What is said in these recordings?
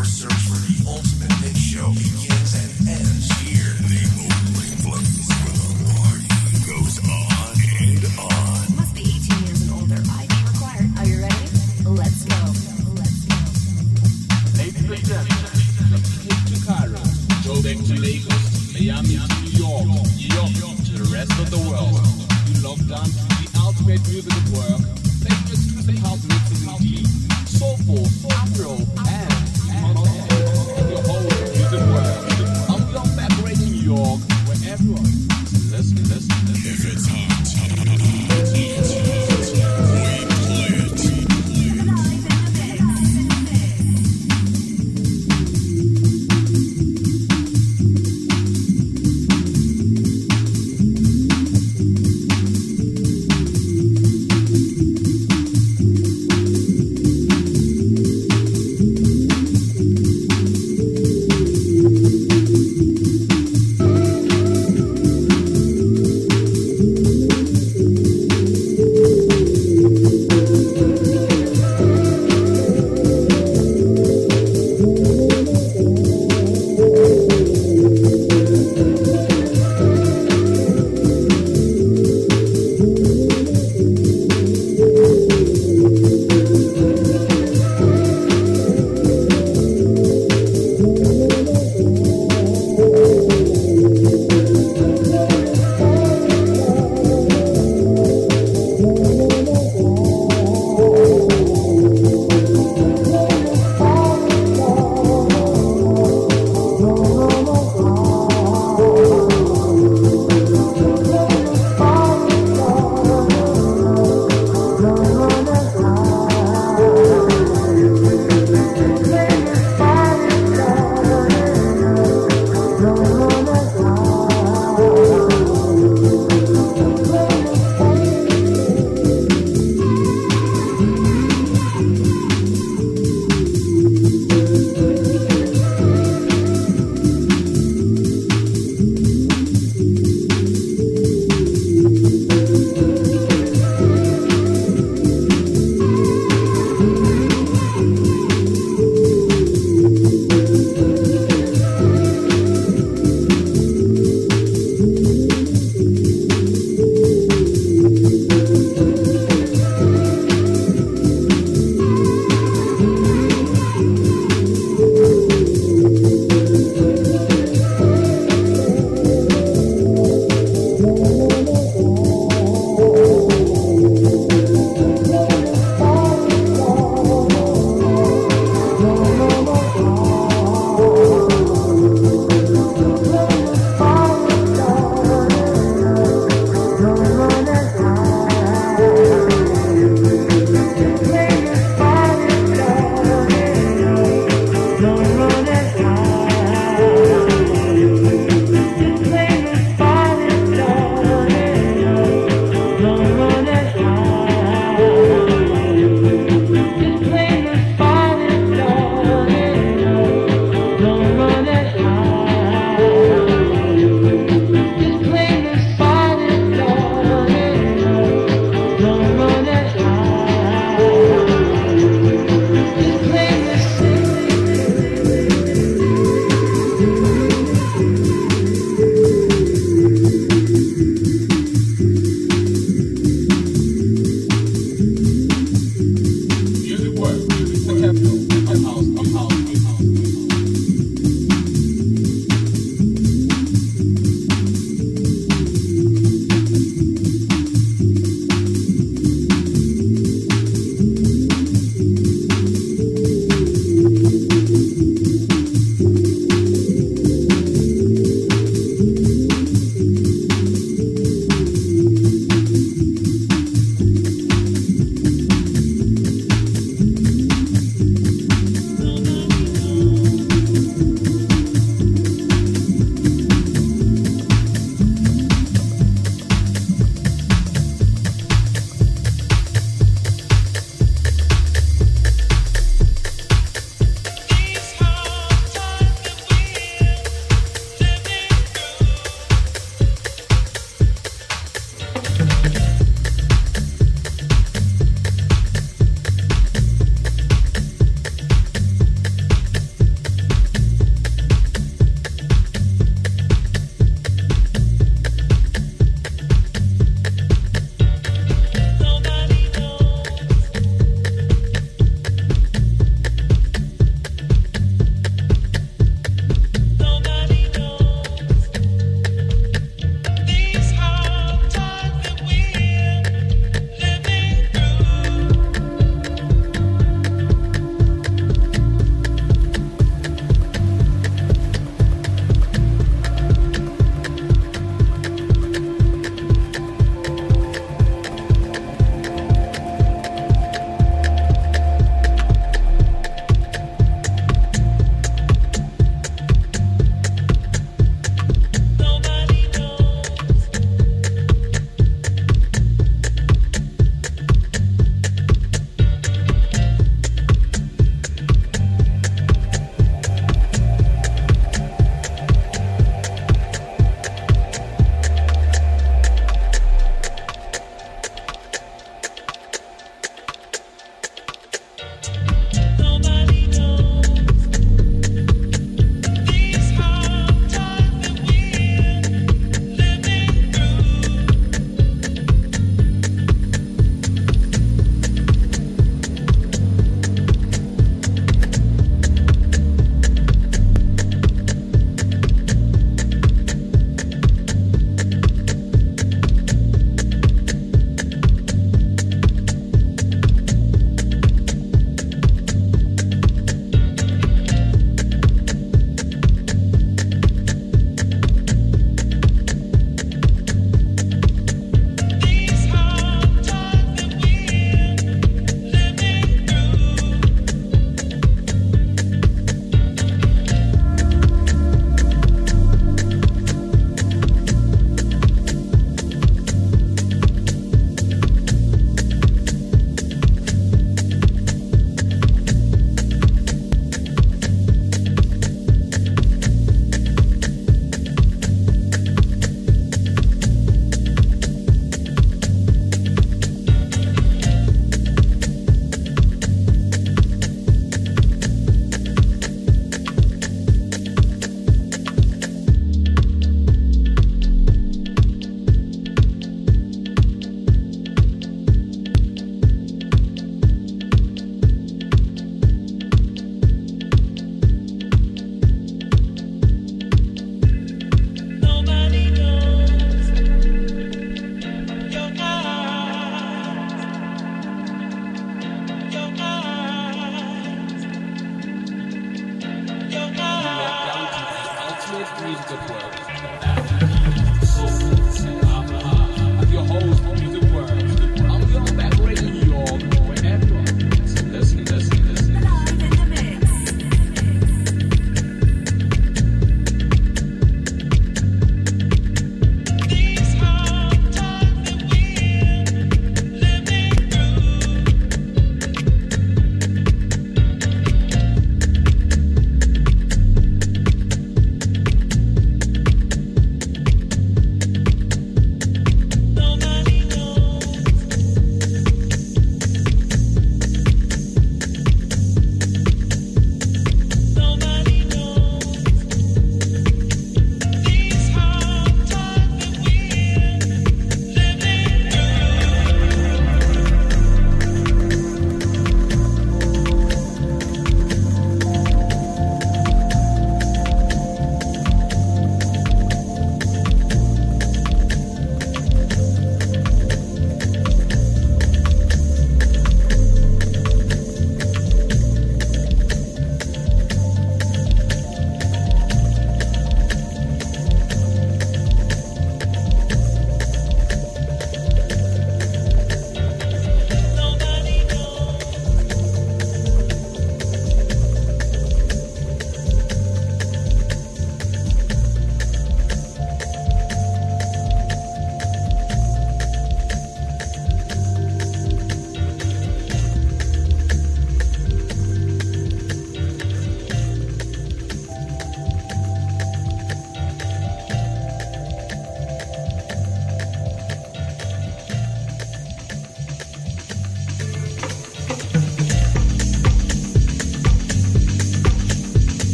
Your search for the ultimate big show begins and ends.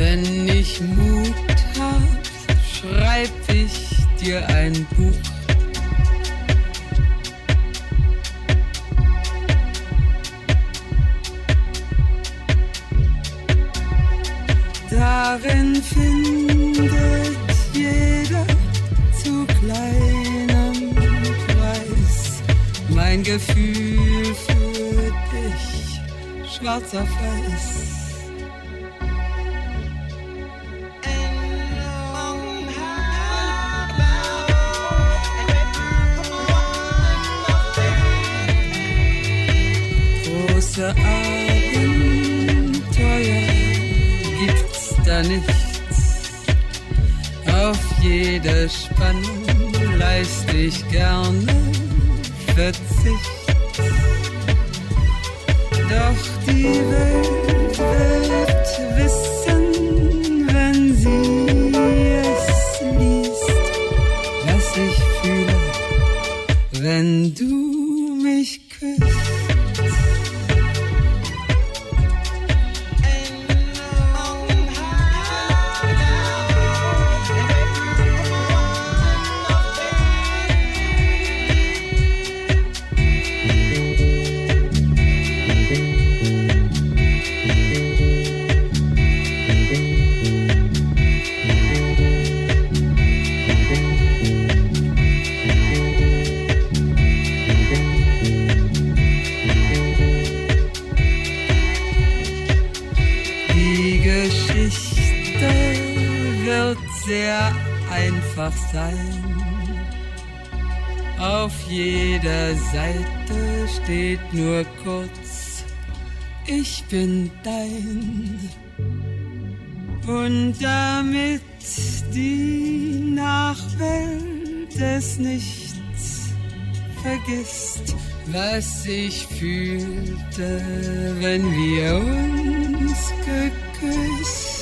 Wenn ich Mut hab, schreib ich dir ein Buch. Darin findet jeder zu kleinem Preis mein Gefühl für dich, schwarzer Fleiß. Große Abenteuer gibt's da nichts. Auf jede Spannung leist ich gerne Verzicht. Doch die Welt jeder Seite steht nur kurz, ich bin dein. Und damit die Nachwelt es nicht vergisst, was ich fühlte, wenn wir uns geküsst.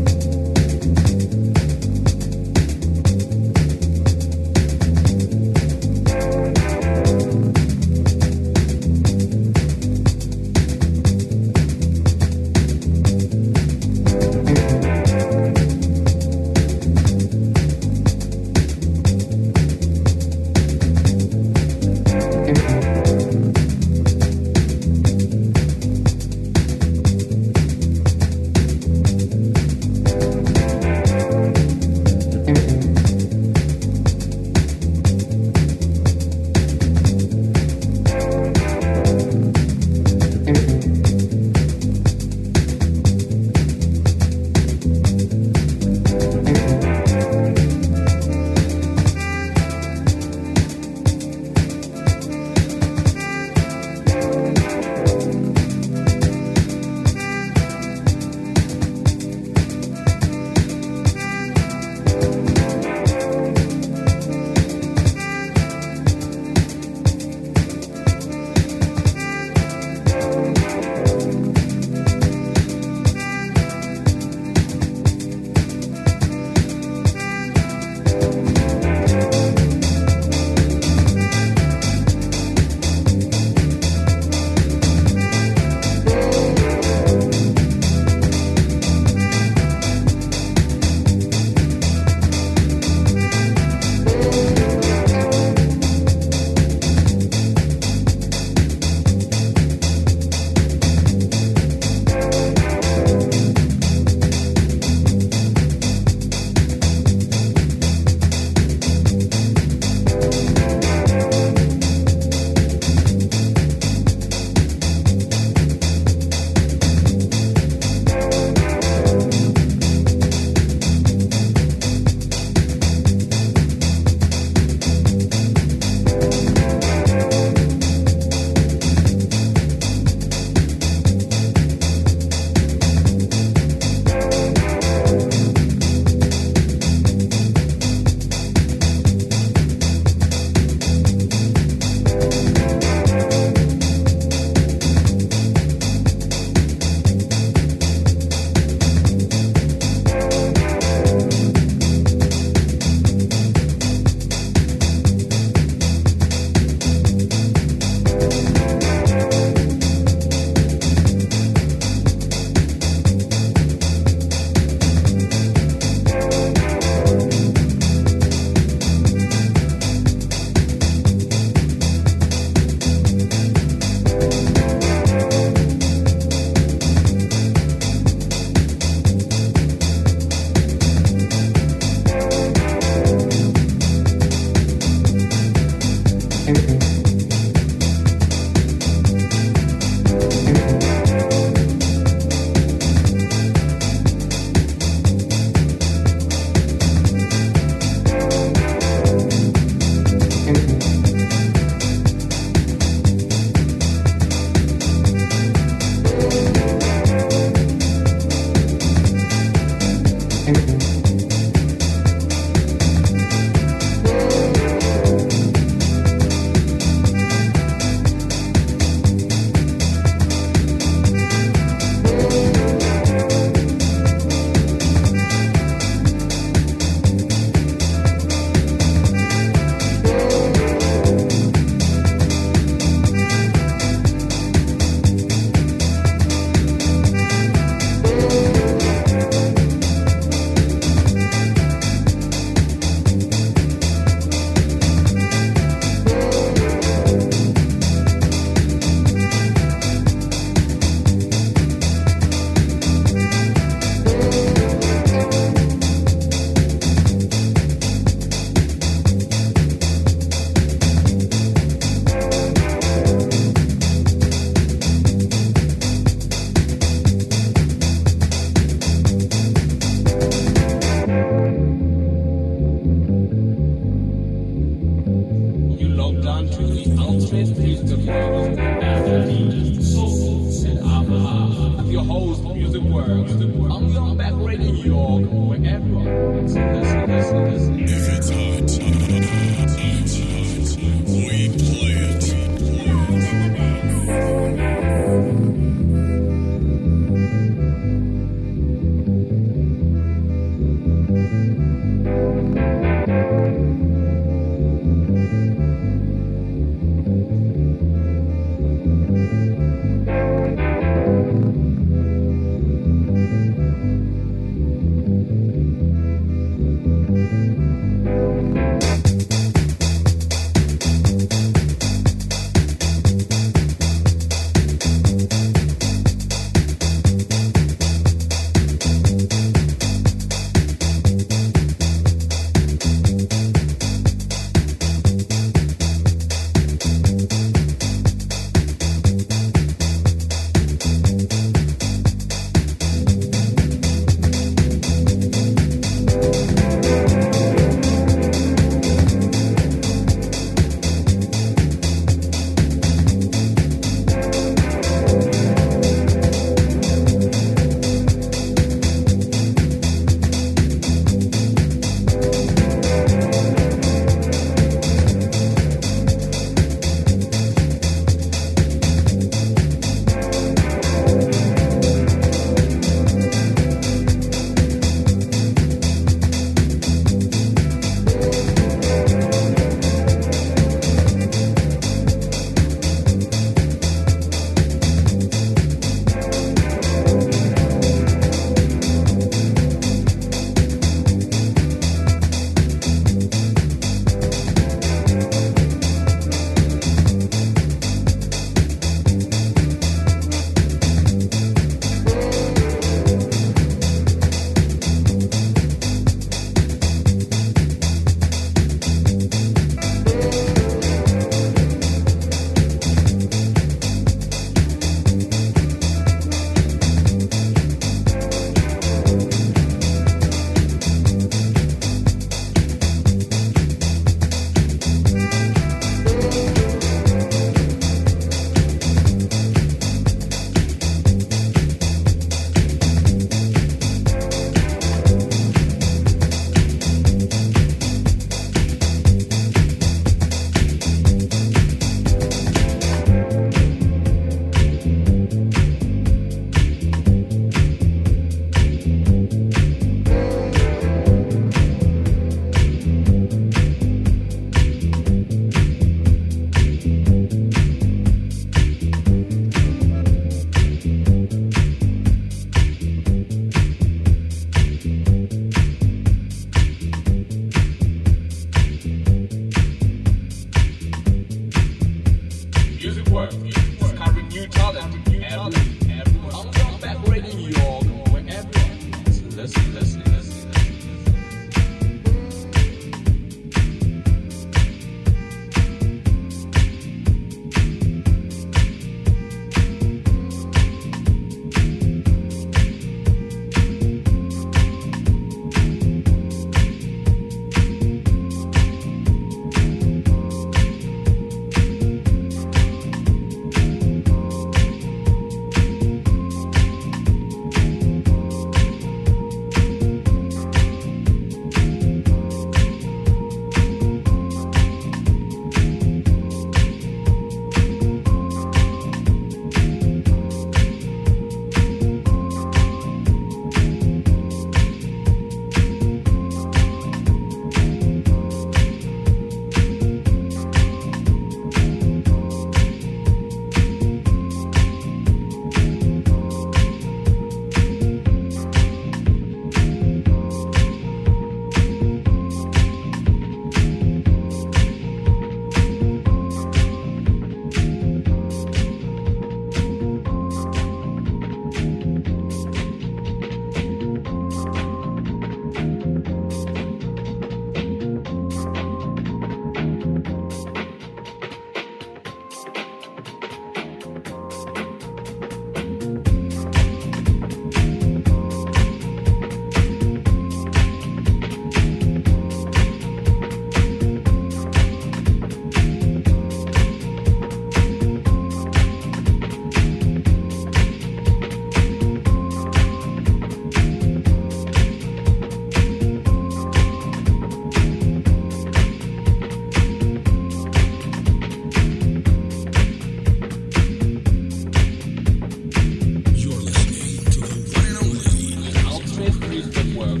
series of I'm.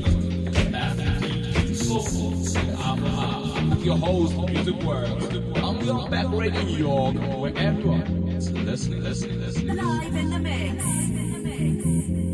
Your host, Music World. I'm your back in New York, where everyone is listening, listening. Live in the mix.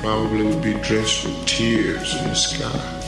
Probably would be drenched with tears in the sky.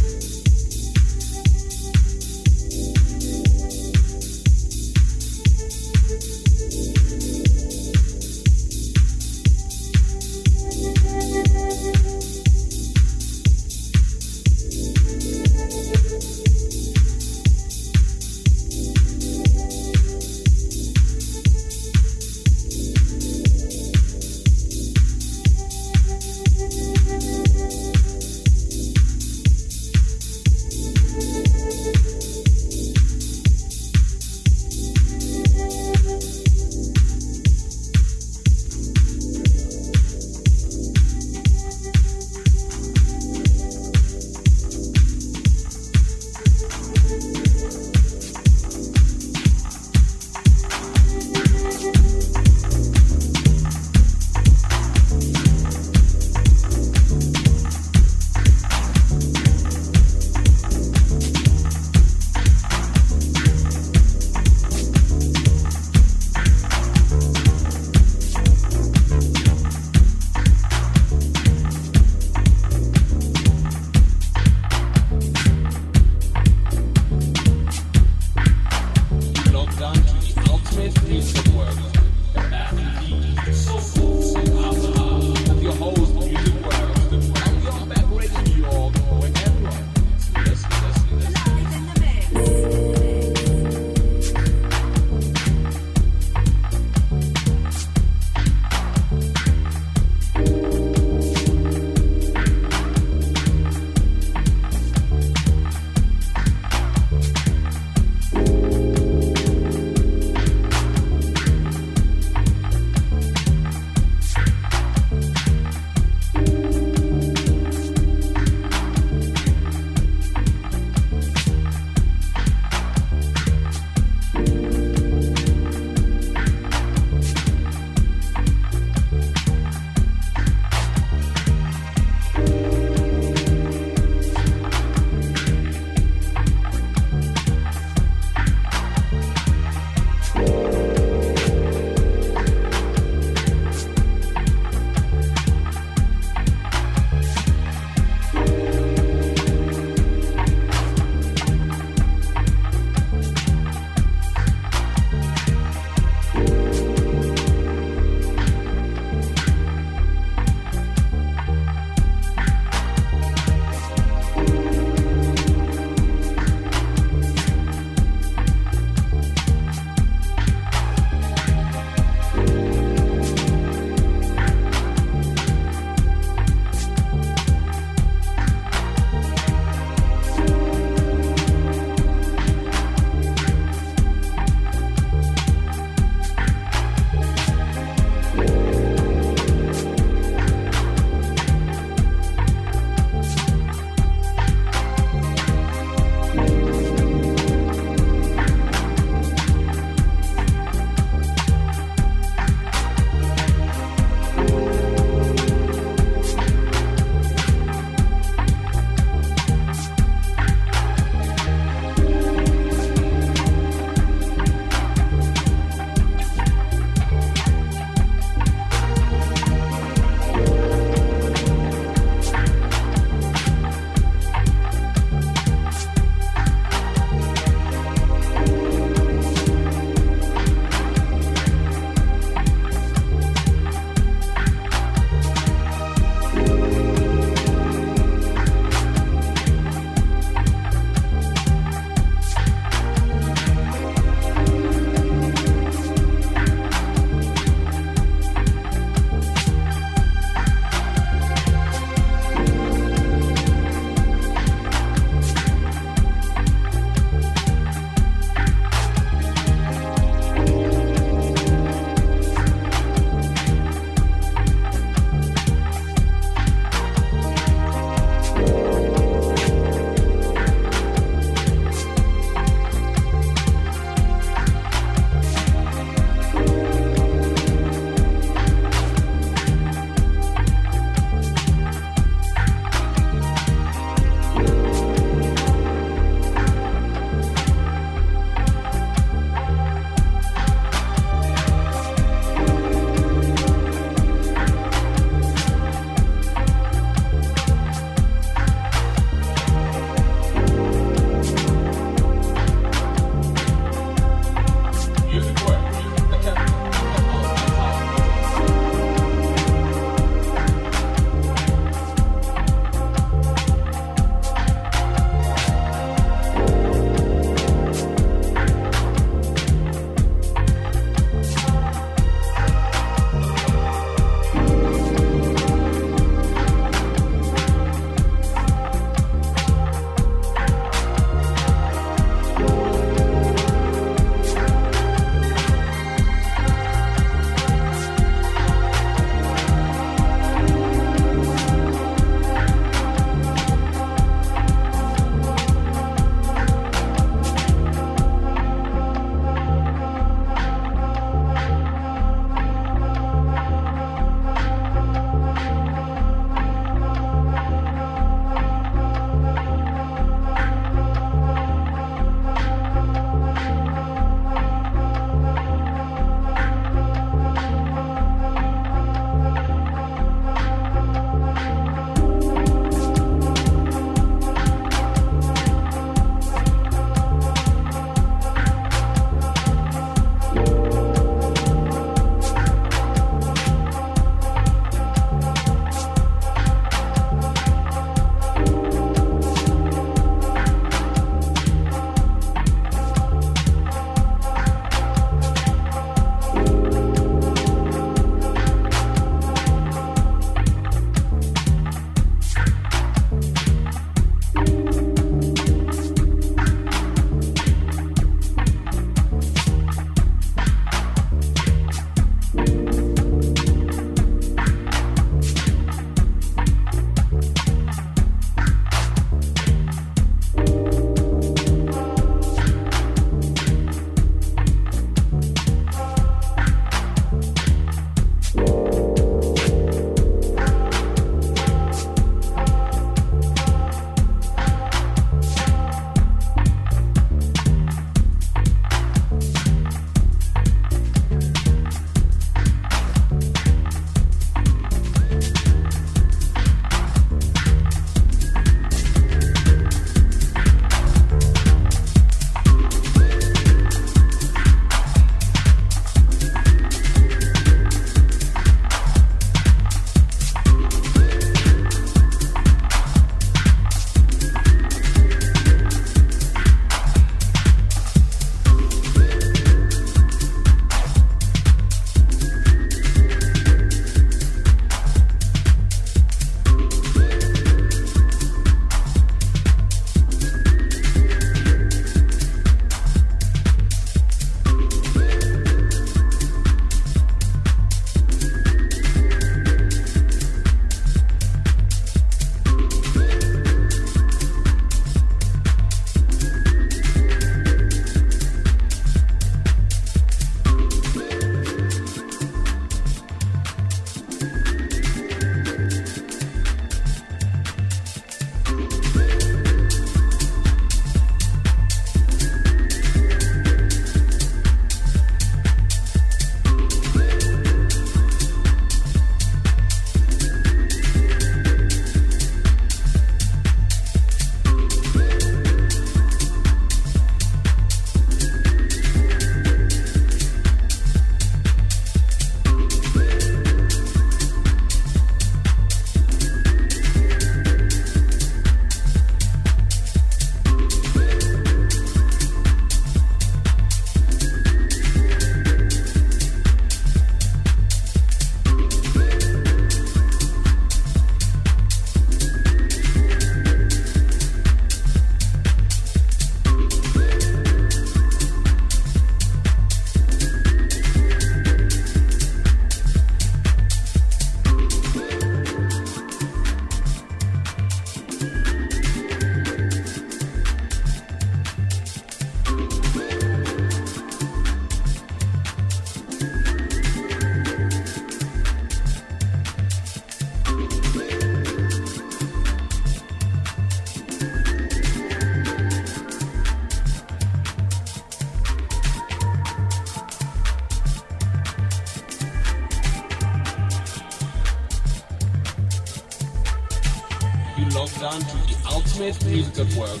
soft musical work.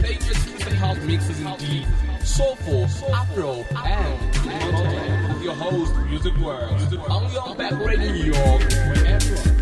Famous music house mixes indeed. Soulful, Afro, and your host, Music World. Only on Back Radio New York.